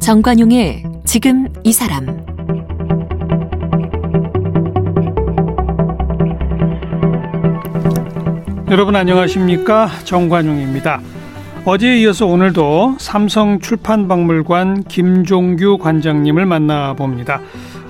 정관용의 지금 이 사람 여러분 안녕하십니까 정관용입니다. 어제에 이어서 오늘도 삼성 출판박물관 김종규 관장님을 만나봅니다.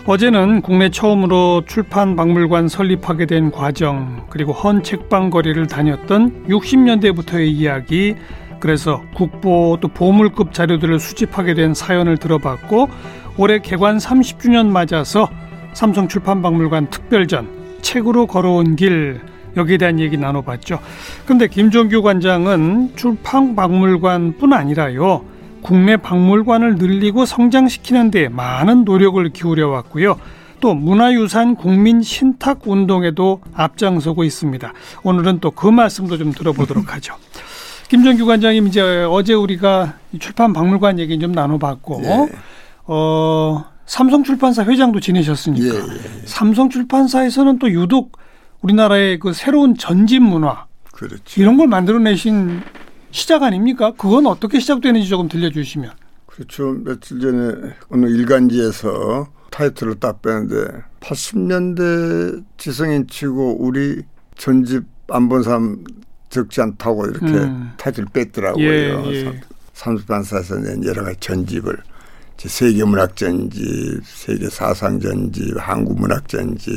어제는 국내 처음으로 출판 박물관 설립하게 된 과정 그리고 헌 책방 거리를 다녔던 60년대부터의 이야기 그래서 국보 또 보물급 자료들을 수집하게 된 사연을 들어봤고 올해 개관 30주년 맞아서 삼성 출판 박물관 특별전 책으로 걸어온 길 여기에 대한 얘기 나눠봤죠. 그런데 김종규 관장은 출판 박물관뿐 아니라요. 국내 박물관을 늘리고 성장시키는 데 많은 노력을 기울여 왔고요. 또 문화유산 국민 신탁 운동에도 앞장서고 있습니다. 오늘은 또 그 말씀도 좀 들어보도록 하죠. 김정규 관장님 이제 어제 우리가 출판 박물관 얘기 좀 나눠봤고 예. 어 삼성 출판사 회장도 지내셨으니까 예, 예, 예. 삼성 출판사에서는 또 유독 우리나라의 그 새로운 전집 문화 그렇죠. 이런 걸 만들어내신 시작 아닙니까? 그건 어떻게 시작되는지 조금 들려주시면. 그렇죠. 며칠 전에 어느 일간지에서 타이틀을 딱 빼는데 80년대 지성인 치고 우리 전집 안 본 사람 적지 않다고 이렇게 음. 타이틀 뺐더라고요. 예, 예. 삼수반사에서 낸 여러 가지 전집을 세계 문학 전집, 세계 사상 전집, 한국 문학 전집,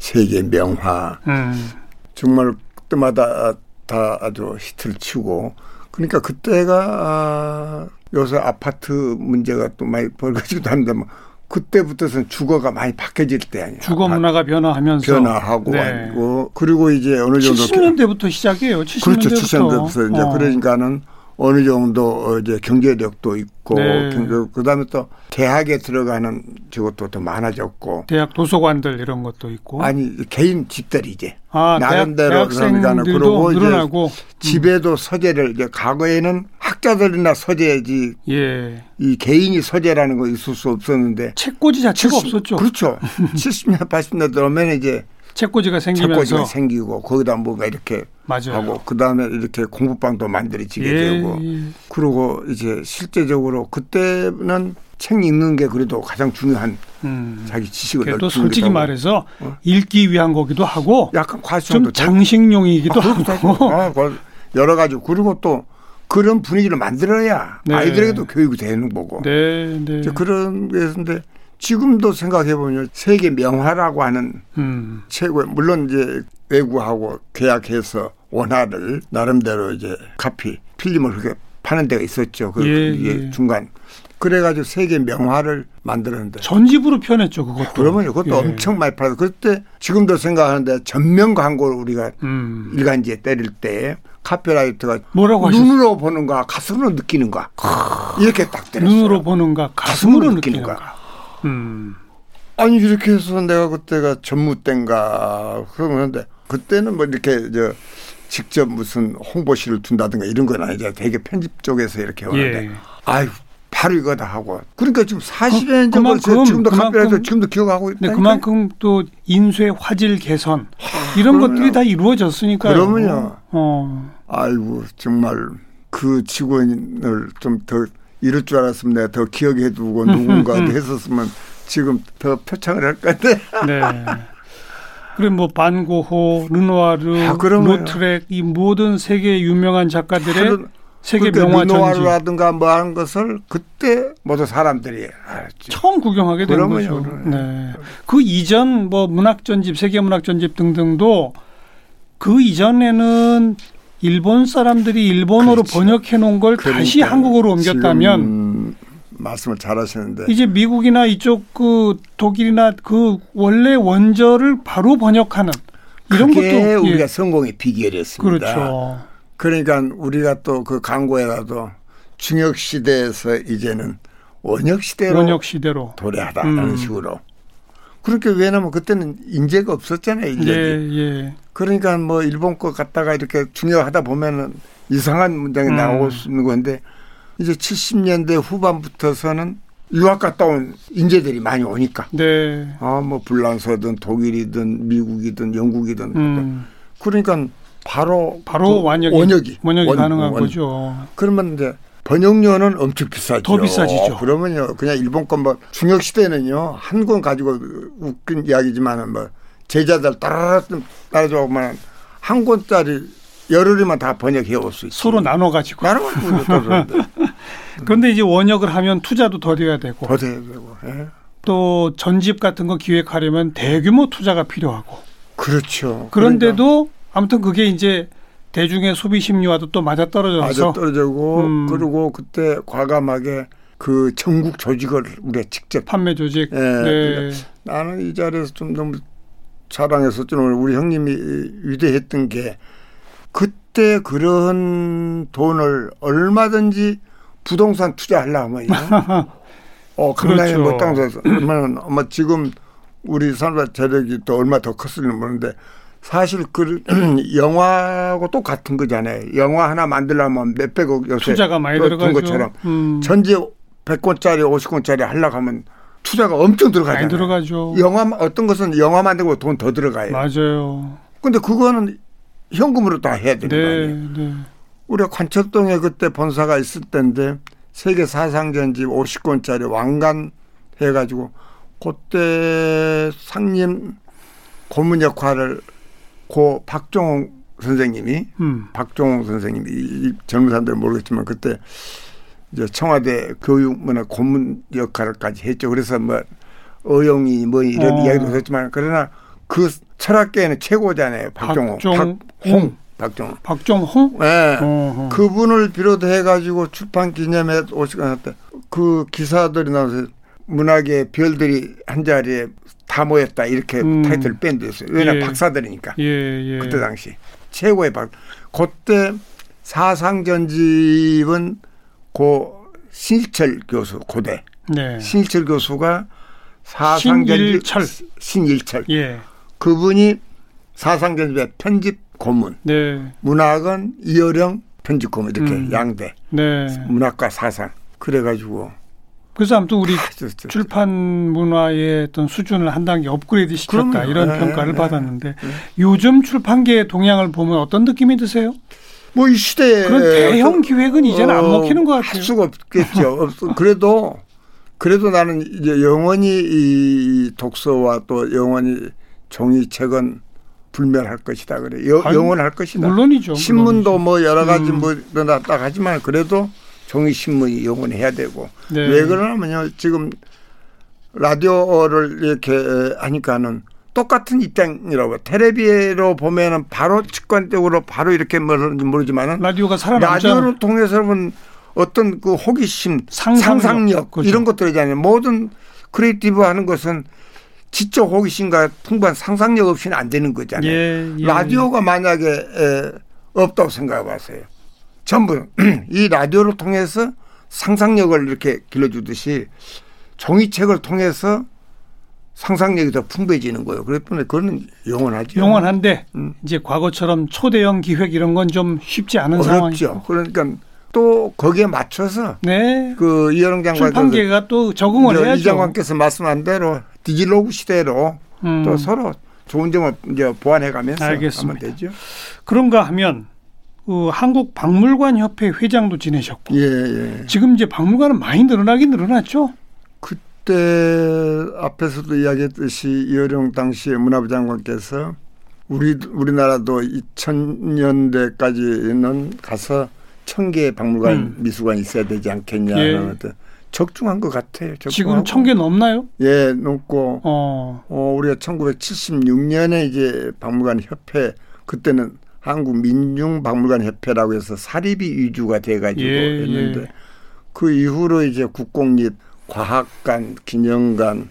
세계 명화 음. 정말 그때마다 다 아주 히트를 치고 그러니까 그때가 아, 요새 아파트 문제가 또 많이 벌어지기도 하는데 뭐 그때부터는 주거가 많이 바뀌어질 때 아니야. 주거 문화가 변화하면서 변화하고 네. 고 그리고 이제 어느 정도 70년대부터 시작이에요. 70년대부터. 그렇죠. 70년대부터 이제 어. 그러니까는 어느 정도 이제 경제력도 있고 네. 그다음에 또 대학에 들어가는 저것도 더 많아졌고 대학 도서관들 이런 것도 있고 아니 개인 집들이 이제 아, 나름대로 그러니까는 그러고 늘어나고. 이제 집에도 서재를 이제 과거에는 학자들이나 서재지 예. 이 개인이 서재라는 거 있을 수 없었는데 책꽂이 자체가 70, 없었죠. 그렇죠. 70년 80년 들어오면 이제 책꽂이가 생기면서 책꽂이가 생기고 거기다 뭐가 이렇게 맞아요. 하고 그다음에 이렇게 공부방도 만들어지게 예, 되고 예. 그리고 이제 실제적으로 그때는 책 읽는 게 그래도 가장 중요한 음. 자기 지식을 또 솔직히 말해서 어? 읽기 위한 거기도 하고 약간 과좀 장식용이기도 아, 하고 아, 여러 가지 그리고 또 그런 분위기를 만들어야 네. 아이들에게도 교육이 되는 거고 네, 네. 그런 게있는데 지금도 생각해 보면 세계 명화라고 하는 음. 최고 물론 이제 외국하고 계약해서 원화를 나름대로 이제 카피 필름을 그렇게 파는 데가 있었죠. 그 예, 예. 중간 그래가지고 세계 명화를 만들었는데 전집으로 표현했죠 그것도. 그러면 그것도 예. 엄청 많이 팔아서 그때 지금도 생각하는데 전면 광고를 우리가 음. 일간지에 때릴 때 카피라이트가 뭐라고 눈으로 보는가 가슴으로 느끼는가 이렇게 딱 때렸어요. 눈으로 보는가 가슴으로, 가슴으로 느끼는가. 느끼는가. 음. 아니 이렇게 해서 내가 그때가 전무 때인가 그러는데 그때는 뭐 이렇게 저 직접 무슨 홍보실을 둔다든가 이런 건 아니죠. 되게 편집 쪽에서 이렇게 오는데 예. 아유 바로 이거다 하고 그러니까 지금 40년 그, 전부터 지금도 카페라서 지금도 기억하고 있다. 네, 그만큼 또 인쇄 화질 개선 이런 그럼요. 것들이 다 이루어졌으니까요. 그러면요. 어. 아이고 정말 그 직원을 좀 더 이럴 줄 알았으면 내가 더 기억해 두고 누군가 했었으면 지금 더 표창을 할 건데. 네. 그리고 뭐 반고호, 르누아르, 아, 로트렉 이 모든 세계 유명한 작가들의 세계 명화 르누아르라든가 뭐 하는 것을 그때 모두 사람들이 알았죠. 처음 구경하게 된 거죠. 네. 그 이전 뭐 문학 전집, 세계 문학 전집 등등도 그 이전에는 일본 사람들이 일본어로 그렇죠. 번역해 놓은 걸 그러니까 다시 한국어로 옮겼다면 말씀을 잘하시는데 이제 미국이나 이쪽 그 독일이나 그 원래 원저를 바로 번역하는 이런 것도 예. 우리가 예. 성공의 비결이었습니다. 그렇죠. 그러니까 우리가 또 그 광고에라도 중역 시대에서 이제는 원역 시대로 원역 시대로 도래하다는 음. 식으로. 그렇게 왜냐하면 그때는 인재가 없었잖아요. 인재가. 예, 예. 그러니까 뭐 일본 거 갖다가 이렇게 중요하다 보면은 이상한 문장이 음. 수 있는 건데 이제 70년대 후반부터서는 유학 갔다 온 인재들이 많이 오니까. 네. 아, 뭐 불란서든 독일이든 미국이든 영국이든 음. 그러니까 바로 바로 그 완역이 원역이 원역이 원- 가능한 원- 거죠. 그러면 이제 번역료는 엄청 비싸죠. 더 비싸지죠. 그러면요, 그냥 일본 건뭐 중역 시대는요 한 권 가지고 웃긴 이야기지만은 뭐 제자들 따라라 따라줘만 한 권짜리 열흘이면 다 번역해 올 수 있어요. 서로 나눠 가지고. 나눠 가지고 그런데 이제 원역을 하면 투자도 더 돼야 되고 더 돼야 되고. 예. 또 전집 같은 거 기획하려면 대규모 투자가 필요하고 그렇죠. 그런데도 아무튼 그게 이제 대중의 소비 심리와도 또 맞아 떨어져서 맞아 떨어지고 음. 그리고 그때 과감하게 그 전국 조직을 우리가 직접 판매 조직. 예, 네. 나는 이 자리에서 좀 너무 자랑했었지만 우리 형님이 위대했던 게 그때 그런 돈을 얼마든지 부동산 투자하려면요. 어, 강남에 그렇죠. 뭐땅 사서 얼마나 아마 지금 우리 산업 재력이 또 얼마 더 컸을지는 모르는데 사실 그 영화하고 똑같은 거잖아요. 영화 하나 만들려면 몇백억 요새 투자가 많이 든 들어가죠. 것처럼 음, 전지 100권짜리 50권짜리 하려고 하면 투자가 엄청 들어가잖아요. 많이 들어가죠. 영화 어떤 것은 영화 만들고 돈 더 들어가요. 맞아요. 근데 그거는 현금으로 다 해야 되는 거 네, 아니에요. 네. 우리가 관척동에 그때 본사가 있을 때인데 세계 사상전집 50권짜리 왕관 해가지고 그때 상임 고문 역할을 고 박종홍 선생님이 음. 박종홍 선생님이 이 젊은 사람들은 모르겠지만 그때 이제 청와대 교육문화 고문 역할까지 했죠. 그래서 뭐 어용이 뭐 이런 어. 이야기도 했지만 그러나 그 철학계에는 최고잖아요. 박종홍, 박종- 박홍, 박종홍. 박종홍? 네. 어허. 그분을 비롯해 가지고 출판 기념회 때그 기사들이 나와서 문학의 별들이 한 자리에 다 모였다 이렇게 음. 타이틀 밴드 였어요. 왜냐 예. 박사들이니까. 예, 예. 그때 당시 최고의 박. 그때 사상전집은 고 신일철 교수 고대 네. 신일철 교수가 사상전집 신일철. 신일철 예. 그분이 사상전집의 편집 고문 네. 문학은 이어령 편집 고문 이렇게 음. 양대 네. 문학과 사상 그래가지고 그래서 아무튼 우리 저- 저- 출판 문화의 어떤 수준을 한 단계 업그레이드 시켰다 그럼요. 이런 네, 평가를 네. 받았는데 요즘 출판계의 동향을 보면 어떤 느낌이 드세요? 뭐 이 시대에 그런 대형 기획은 이제는 안 어, 먹히는 것할 같아요. 수가 없겠죠. 없- 그래도 그래도 나는 이제 영원히 이 독서와 또 영원히 종이책은 불멸할 것이다 그래. 영원할 것이다. 물론이죠. 신문도 뭐 여러 가지 음. 뭐 일어났다 하지만 그래도 종이 신문이 영원해야 되고 네. 왜 그러냐면요 지금 라디오를 이렇게 하니까는 똑같은 입장이라고 텔레비로 보면은 바로 직관적으로 바로 이렇게 뭐는지 모르지만은 라디오가 살아남잖아요. 라디오를 통해서는 어떤 그 호기심, 상상력, 상상력, 그죠. 이런 것들이잖아요. 모든 creative 하는 것은 지적 호기심과 풍부한 상상력 없이는 안 되는 거잖아요. 예, 예. 라디오가 만약에 에, 없다고 생각해 봤어요. 전부 이 라디오를 통해서 상상력을 이렇게 길러주듯이 종이책을 통해서 상상력이 더 풍부해지는 거예요. 그렇기 때문에 그거는 영원하죠. 영원한데 음. 이제 과거처럼 초대형 기획 이런 건 좀 쉽지 않은 상황이죠. 어렵죠. 그러니까 또 거기에 맞춰서 네. 그 이여령 장관 출판계가 또 적응을 이 해야죠. 장관께서 말씀한 대로 디지로그 시대로 음. 또 서로 좋은 점을 이제 보완해가면서 알겠습니다. 하면 되죠. 그런가 하면 그 한국 박물관 협회 회장도 지내셨고 예, 예. 지금 이제 박물관은 많이 늘어나긴 늘어났죠. 그때 앞에서도 이야기했듯이 이여령 당시에 문화부 장관께서 우리 우리나라도 2000년대까지는 가서 천 개의 박물관 음. 미술관이 있어야 되지 않겠냐 예. 하는데 적중한 것 같아요. 지금 적중하고. 천개 넘나요? 예 넘고 어. 어, 우리가 1976년에 이제 박물관 협회 그때는 한국 민중 박물관 협회라고 해서 사립이 위주가 돼 가지고 예, 했는데 예. 그 이후로 이제 국공립 과학관 기념관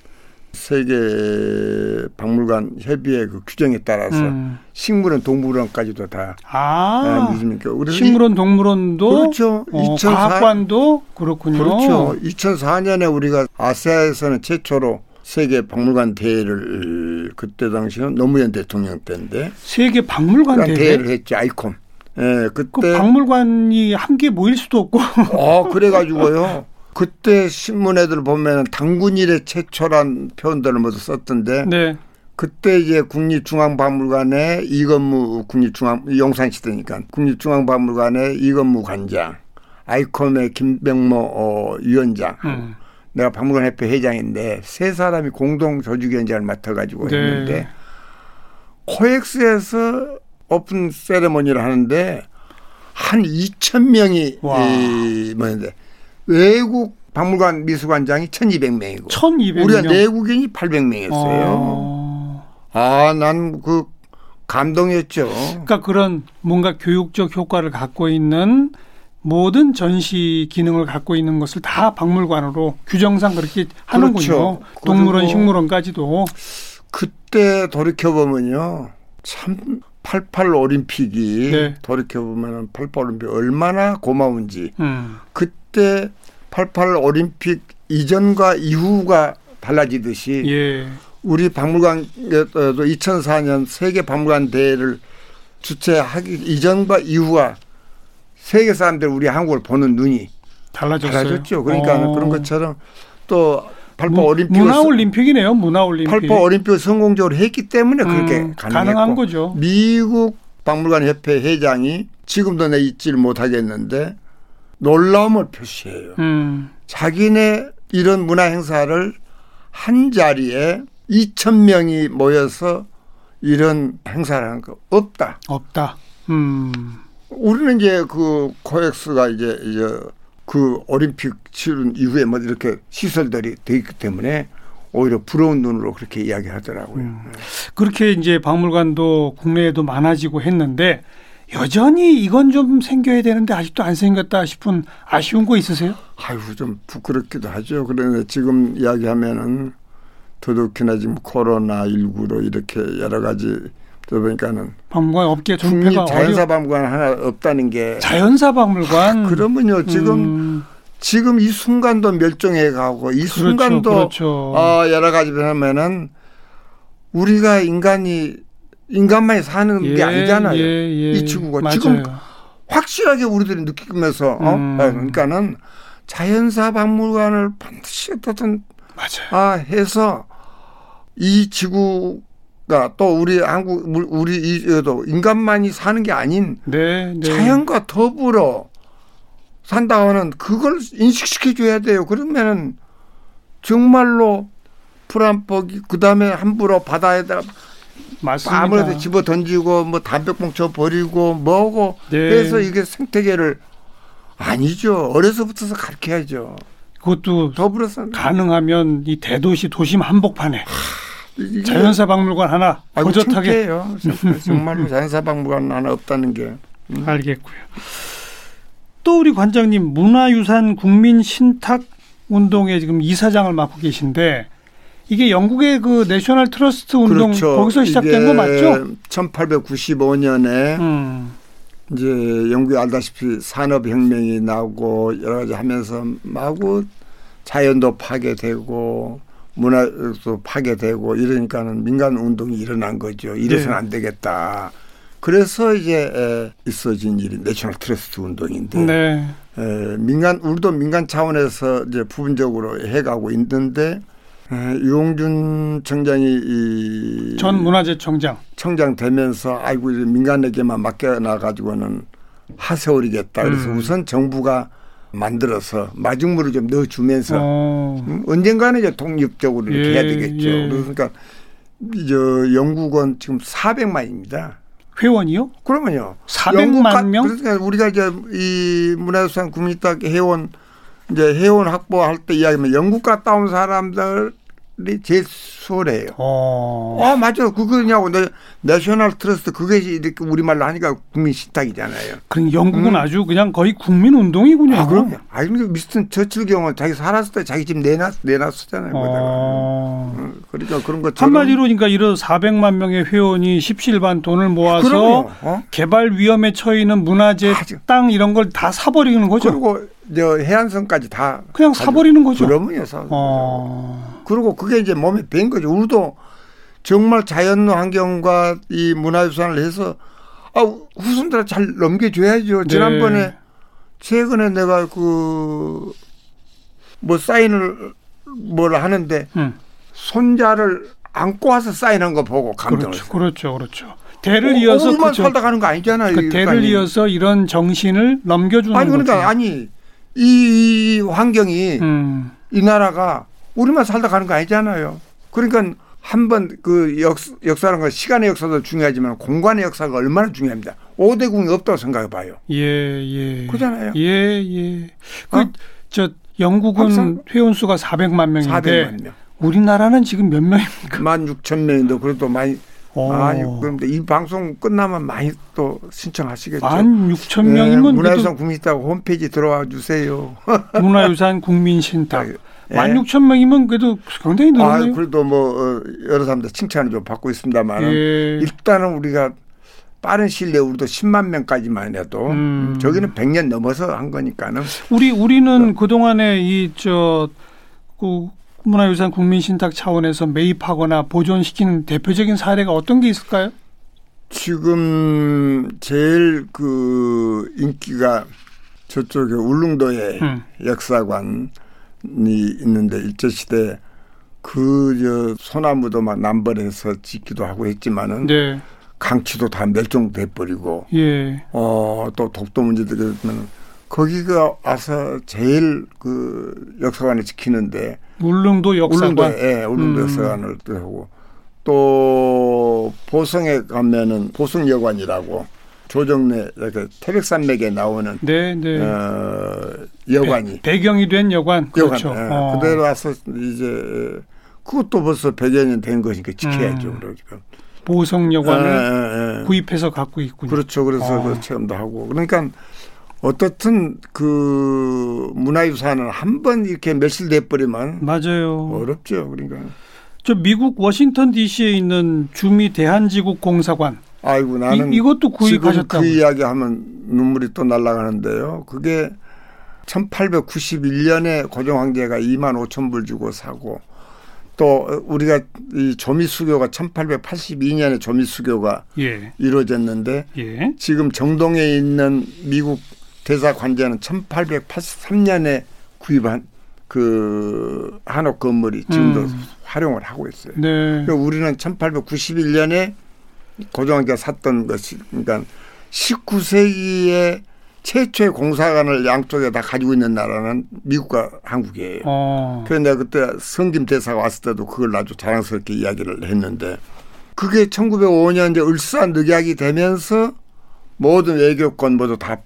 세계 박물관 협의회 그 규정에 따라서 음. 식물원 동물원까지도 다 아. 아, 믿습니까? 식물원 동물원도 그렇죠. 어, 2004 과학관도 이, 그렇군요. 그렇죠. 2004년에 우리가 아시아에서는 최초로 세계 박물관 대회를 그때 당시는 노무현 대통령 때인데 세계 박물관 대회. 대회를 했죠. 아이콘. 예, 그 그때 박물관이 함께 모일 수도 없고. 어 그래가지고요. 그때 신문에들 보면 당군 일의 최초란 표현들을 모두 썼던데 네. 그때 이제 국립중앙박물관에 이건무 국립중앙 용산시대니까 국립중앙박물관에 이건무 관장, 아이콤의 김병모 어, 위원장, 음. 내가 박물관 협회 회장인데 세 사람이 공동 조직위원장을 맡아가지고 네. 했는데 코엑스에서 오픈 세레머니를 하는데 한 2천 명이 뭐인데 외국 박물관 미술관장이 1,200명이고 1200명. 우리가 내국인이 800명이었어요. 어. 아, 난 그 감동이었죠. 그러니까 그런 뭔가 교육적 효과를 갖고 있는 모든 전시 기능을 갖고 있는 것을 다 박물관으로 규정상 그렇게 하는군요. 그렇죠. 동물원, 그리고 식물원까지도. 그때 돌이켜 보면요. 참 88 올림픽이 네. 돌이켜 보면 88 올림픽 얼마나 고마운지. 음. 그때 88 올림픽 이전과 이후가 달라지듯이 예. 우리 박물관에도 2004년 세계 박물관 대회를 주최하기 이전과 이후가 세계 사람들 우리 한국을 보는 눈이 달라졌어요. 달라졌죠. 그러니까 어. 그런 것처럼 또88 무- 올림픽 문화 올림픽이네요. 문화 올림픽. 88 올림픽을 성공적으로 했기 때문에 그렇게 음, 가능한 거죠. 미국 박물관 협회 회장이 지금도 내 잊지를 못하겠는데 놀라움을 표시해요. 음. 자기네 이런 문화 행사를 한 자리에 2천 명이 모여서 이런 행사를 하는 거 없다. 없다. 음. 우리는 이제 그 코엑스가 이제 이제 그 올림픽 치른 이후에 뭐 이렇게 시설들이 돼 있기 때문에 오히려 부러운 눈으로 그렇게 이야기하더라고요. 음. 그렇게 이제 박물관도 국내에도 많아지고 했는데 여전히 이건 좀 생겨야 되는데 아직도 안 생겼다 싶은 아쉬운 거 있으세요? 아유 좀 부끄럽기도 하죠. 그런데 지금 이야기하면은 더더욱이나 지금 코로나 19로 이렇게 여러 가지 그러니까는 박물관 업계 존폐가 자연사. 박물관 하나 없다는 게 자연사 박물관. 그러면요 지금 음, 지금 이 순간도 멸종해 가고 이 그렇죠, 순간도 그렇죠. 어, 여러 가지 하면은 우리가 인간이 인간만이 사는 게 아니잖아요. 예, 예. 이 지구가 맞아요. 지금 확실하게 우리들이 느끼면서 어? 음. 아, 그러니까는 자연사 박물관을 반드시 어떻든 맞아요. 아 해서 이 지구 가또 우리 한국 우리 이도 인간만이 사는 게 아닌 네, 네. 자연과 더불어 산다고는 그걸 인식시켜 줘야 돼요. 그러면은 정말로 불안포기 그다음에 함부로 바다에다 맞습니다. 아무래도 집어 던지고 뭐 담배꽁초 버리고 뭐고 네. 해서 이게 생태계를 아니죠. 어려서부터 가르쳐야죠. 그것도 더불어서 가능하면 이 대도시 도심 한복판에 이게 자연사 박물관 하나 창피해요. 정말로 자연사 박물관 하나 없다는 게. 알겠고요. 또 우리 관장님 문화유산 국민 신탁 운동에 지금 이사장을 맡고 계신데 이게 영국의 그 내셔널 트러스트 운동 거기서 시작된 거 맞죠? 1895년에 음. 이제 영국이 알다시피 산업혁명이 나고 여러 가지 하면서 마구 자연도 파괴되고 문화도 파괴되고 이러니까는 민간 운동이 일어난 거죠. 이래서는 네. 안 되겠다. 그래서 이제 에, 있어진 일이 내셔널 트러스트 운동인데 네. 에, 민간 우리도 민간 차원에서 이제 부분적으로 해가고 있는데 에, 유홍준 청장이 이 전 문화재 청장. 청장 되면서 아이고 이제 민간에게만 맡겨놔 가지고는 하세월이겠다. 그래서 음. 우선 정부가 만들어서 마중물을 좀 넣어주면서 어. 음, 언젠가는 이제 독립적으로 이렇게 예, 해야 되겠죠. 예. 그러니까 저 영국은 지금 400만입니다. 회원이요? 그러면요. 400만 명? 그러니까 우리가 이제 이 문화유산 국민딱 회원 이제 회원 확보할 때 이야기하면 영국 갔다 온 사람들이 제일 수월해요. 어. 아 맞아 그거냐고 내 내셔널 트러스트 그게 이렇게 우리말로 하니까 국민 신탁이잖아요. 그 영국은 음. 아주 그냥 거의 국민 운동이군요. 아 그럼요. 아 근데 미스터 처칠 경우 자기 살았을 때 자기 집 내놨 내놨었잖아요. 어. 음, 그러니까 그런 것처럼 한마디로 그러니까 이런 400만 명의 회원이 십시일반 돈을 모아서. 어? 개발 위험에 처해있는 문화재 맞아. 땅 이런 걸 다 사버리는 거죠. 그리고 저 해안선까지 다 그냥 사버리는 거죠. 그러면요. 사. 어. 그리고 그게 이제 몸에 밴 거죠. 우리도 정말 자연 환경과 이 문화유산을 해서 아 후손들한테 잘 넘겨줘야죠. 네. 지난번에 최근에 내가 그 뭐 사인을 뭘 하는데 음. 손자를 안고 와서 사인한 거 보고 감동을 그렇죠, 그렇죠, 그렇죠. 대를 이어서 우리만 그죠. 살다 가는 거 아니잖아요. 그 대를. 이어서 이런 정신을 넘겨주는 아니 그러니까 거죠. 아니 이, 이 환경이 음, 이 나라가 우리만 살다 가는 거 아니잖아요. 그러니까 한 번 그 역, 역사라는 건 시간의 역사도 중요하지만 공간의 역사가 얼마나 중요합니다. 오대 궁이 없다고 생각해 봐요. 예, 예. 그잖아요. 예, 예. 그, 어? 저, 영국은 항상 회원 수가 400만 명인데 400만 명. 우리나라는 지금 몇 명입니까? 1만 6천 명인데 그래도 많이 오. 많이 그런데 이 방송 끝나면 많이 또 신청하시겠죠. 만 6천 네, 명이면 문화유산 국민식당 홈페이지 들어와 주세요. 문화유산 국민신탁. 예. 만 6천 명이면 그래도 굉장히 아, 늘었네요. 그래도 뭐 어, 여러 사람들 칭찬을 좀 받고 있습니다만 예. 일단은 우리가 빠른 시일 내에 우리도 10만 명까지만 해도 음. 저기는 100년 넘어서 한 거니까는 우리 우리는 그 동안에 이저 그 문화유산 국민신탁 차원에서 매입하거나 보존시키는 대표적인 사례가 어떤 게 있을까요? 지금 제일 그 인기가 저쪽에 울릉도에 음. 역사관이 있는데 일제 시대 그저 소나무도 막 남벌해서 짓기도 하고 했지만은 네. 강치도 다 멸종돼 버리고 예. 어또 독도 문제도 그러면 거기가 와서 제일 그 역사관을 지키는데 울릉도 역사관. 울릉도 예, 울릉도 음. 역사관을 또 하고 또 보성에 가면은 보성여관이라고 조정래 이렇게 태백산맥에 나오는 네, 네. 어, 여관이 배, 경이 된 여관. 여관 그렇죠. 예, 어. 그대로 와서 이제 그것도 벌써 100여 년 된 거니까 지켜야죠. 음. 그러니까 보성 여관을 예, 예, 예. 구입해서 갖고 있군요. 그렇죠. 그래서 어. 그 체험도 하고 그러니까 어떻든 그 문화유산은 한번 이렇게 멸실돼 버리면 맞아요. 어렵죠. 그러니까 저 미국 워싱턴 D.C.에 있는 주미 대한지국 공사관 아이고 나는 이, 이것도 구입하셨다고. 지금 그 이야기 하면 눈물이 또 날아가는데요. 그게 1891년에 고종 황제가 2만 5천 불 주고 사고 또 우리가 이 조미수교가 1882년에 조미수교가 예, 이루어졌는데 예. 지금 정동에 있는 미국 대사 관제는 1883년에 구입한 그 한옥 건물이 지금도 음. 활용을 하고 있어요. 네. 그러니까 우리는 1891년에 고종한테 샀던 것이 그러니까 19세기에 최초의 공사관을 양쪽에 다 가지고 있는 나라는 미국과 한국이에요. 어. 그런데 그때 성김 대사가 왔을 때도 그걸 아주 자랑스럽게 이야기를 했는데 그게 1905년 이제 을사늑약이 되면서 모든 외교권 모두 다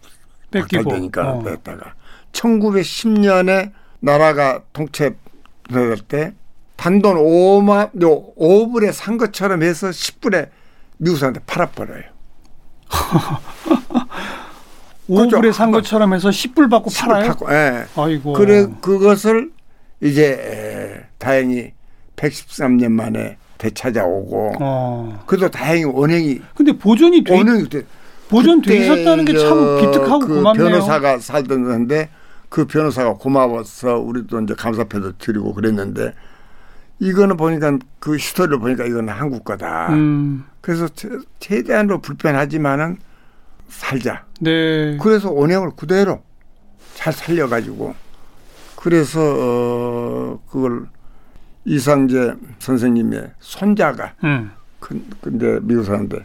뺏기고. 박탈되니까 어. 뺐다가 1910년에 나라가 통치될 때 단돈 5만 5불에 산 것처럼 해서 10불에 미국 사람한테 팔아버려요. 그죠? 5불에 산 것처럼 해서 10불 받고 10불 팔아요? 받고, 예. 아이고. 그래 그것을 이제 에, 다행히 113년 만에 되찾아오고 어. 그래도 다행히 원행이 근데 보존이 돼 원행이 돼. 보존돼 그때 있었다는 게참저 기특하고 그 고맙네요. 변호사가 살던 건데 그 변호사가 고마워서 우리도 이제 감사패도 드리고 그랬는데 이거는 보니까 그 히스토리를 보니까 이거는 한국 거다. 음. 그래서 최- 최대한으로 불편하지만은 살자. 네. 그래서 원형을 그대로 잘 살려가지고 그래서 어 그걸 이상재 선생님의 손자가 음. 그- 근데 미국 사람들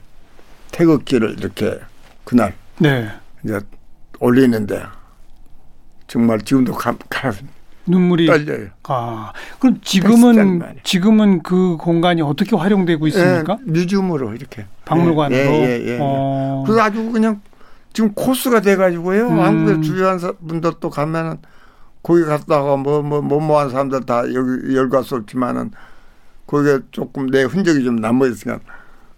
태극기를 이렇게 그날 네. 이제 올리는데 정말 지금도 감, 감 눈물이 떨려요. 아. 그럼 지금은. 지금은 그 공간이 어떻게 활용되고 있습니까? 예, 뮤지엄으로 이렇게 박물관으로. 예, 예, 예, 예. 어. 그래서 아주 그냥 지금 코스가 돼가지고요. 음. 한국의 주요한 사- 분들도 가면은 거기 갔다가 뭐 뭐 뭐뭐한 사람들 다 여기 없지만은 거기에 조금 내 흔적이 좀 남아 있으니까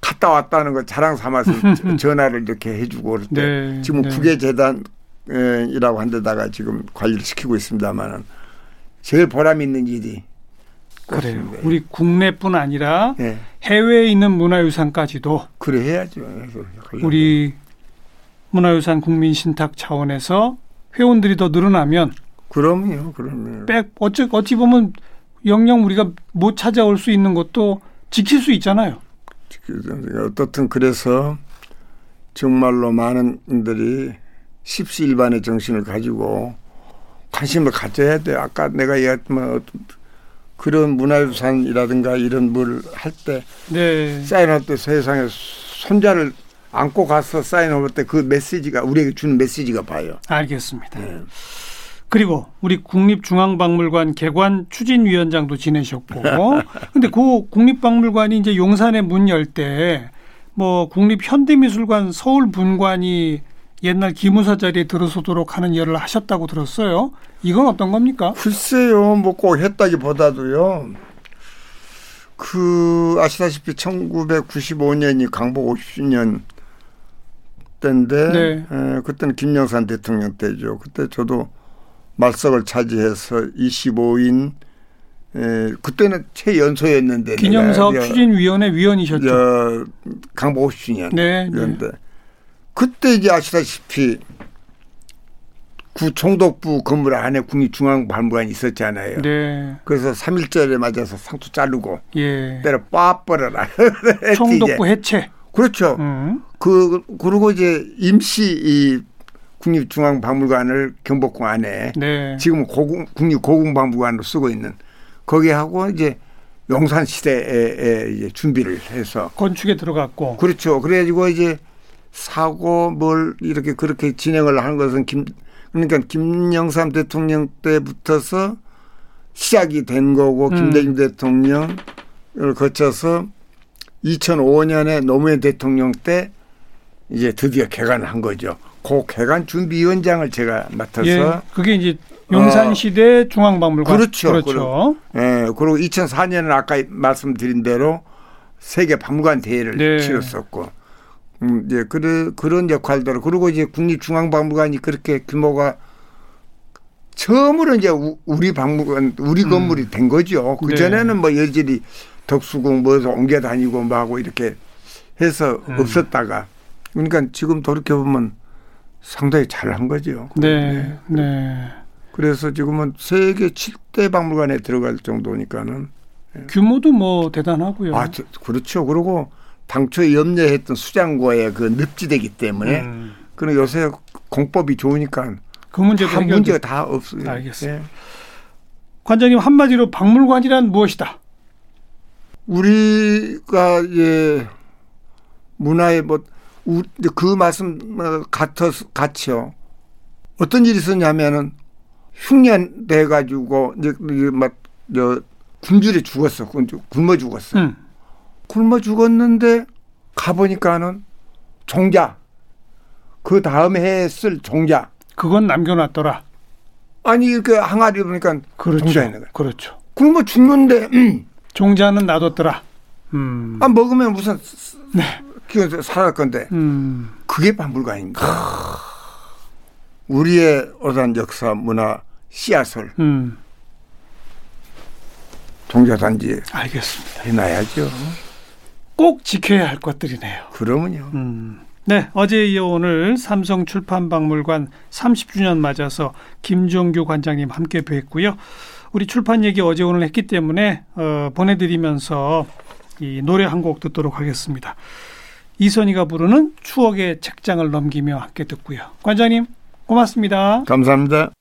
갔다 왔다는 거 자랑 삼아서 전화를 이렇게 해주고 그럴 때 네. 지금 네. 국외재단 이라고 한 데다가 지금 관리를 시키고 있습니다만은 제일 보람 있는 일이 그래요. 그렇습니다. 우리 국내뿐 아니라 예, 해외에 있는 문화유산까지도 그래 해야죠. 우리 문화유산 국민 신탁 차원에서 회원들이 더 늘어나면 그럼요, 그럼요. 백 어찌 어찌 보면 영영 우리가 못 찾아올 수 있는 것도 지킬 수 있잖아요. 그, 어떻든 그래서 정말로 많은 분들이 십시일반의 정신을 가지고 관심을 가져야 돼. 아까 내가 얘기했지만 뭐 그런 문화유산이라든가 이런 물할때 네. 사인할 때 세상에 손자를 안고 가서 사인할 때 그 메시지가 우리에게 주는 메시지가 봐요. 알겠습니다. 네. 그리고 우리 국립중앙박물관 개관 추진위원장도 지내셨고, 근데 그 국립박물관이 이제 용산에 문 열 때 뭐 국립현대미술관 서울분관이 옛날 기무사 자리에 들어서도록 하는 일을 하셨다고 들었어요. 이건 어떤 겁니까? 글쎄요, 뭐 꼭 했다기보다도요. 그 아시다시피 1995년이 강복 50주년 때인데 네. 에, 그때는 김영삼 대통령 때죠. 그때 저도 말석을 차지해서 25인 에, 그때는 최연소였는데 기념사업 추진위원회 위원이셨죠. 저 강복 50주년 네, 네. 그때 이제 아시다시피 구 총독부 건물 안에 국립중앙박물관이 있었잖아요. 네, 그래서 3.1절에 맞아서 상투 자르고 예. 때려 빠버려라. 총독부 해체. 그렇죠. 음. 그 그리고 이제 임시 이 국립중앙박물관을 경복궁 안에 네. 지금 고궁 국립고궁박물관으로 쓰고 있는 거기 하고 이제 용산 시대에 이제 준비를 해서 건축에 들어갔고. 그렇죠. 그래가지고 이제 사고 뭘 이렇게 그렇게 진행을 하는 것은 김 그러니까 김영삼 대통령 때부터서 시작이 된 거고 음. 김대중 대통령을 거쳐서 2005년에 노무현 대통령 때 이제 드디어 개관을 한 거죠. 그 개관 준비위원장을 제가 맡아서 예. 그게 이제 용산시대 중앙박물관. 그렇죠. 그렇죠. 예, 그리고 2004년은 아까 말씀드린 대로 세계 박물관 대회를 네. 치렀었고, 음, 이제 그래, 그런 역할대로 그리고 이제 국립중앙박물관이 그렇게 규모가 처음으로 이제 우- 우리 박물관 우리 건물이 된 거죠. 그 음. 네. 전에는 뭐 여전히 덕수궁 뭐서 옮겨 다니고 뭐 하고 이렇게 해서 음. 없었다가 그러니까 지금 돌이켜 보면 상당히 잘한 거죠. 네. 네. 그래서 지금은 세계 7대 박물관에 들어갈 정도니까는 규모도 뭐 대단하고요. 아 저- 그렇죠. 그리고 당초에 염려했던 수장고의 그 늪지대기 때문에 음. 그리고 요새 공법이 좋으니까 그다 해결. 문제가 다 없어요. 알겠습니다. 예. 관장님 한마디로 박물관이란 무엇이다? 우리가 예 문화의 뭐그 말씀 어, 같아서 같이요. 어떤 일이 있었냐면은 흉년 돼 가지고 이제 막저 굶주려 죽었어. 굶- 굶어 죽었어. 음. 굶어 죽었는데 가보니까는 종자 그 다음 해에 쓸 종자 그건 남겨놨더라. 아니 이렇게 항아리 보니까 그렇죠. 종자 있는 거야. 그렇죠. 굶어 죽는데 음, 종자는 놔뒀더라. 음. 아 먹으면 무슨 네. 살할 건데 음. 그게 박물관입니다. 우리의 어떤 역사 문화 씨앗을 음. 종자단지에 알겠습니다. 해놔야죠. 꼭 지켜야 할 것들이네요. 그러면요. 음. 네, 어제 이어 오늘 삼성 출판박물관 30주년 맞아서 김종규 관장님 함께 뵀고요. 우리 출판 얘기 어제 오늘 했기 때문에 어, 보내드리면서 이 노래 한 곡 듣도록 하겠습니다. 이선희가 부르는 추억의 책장을 넘기며 함께 듣고요. 관장님 고맙습니다. 감사합니다.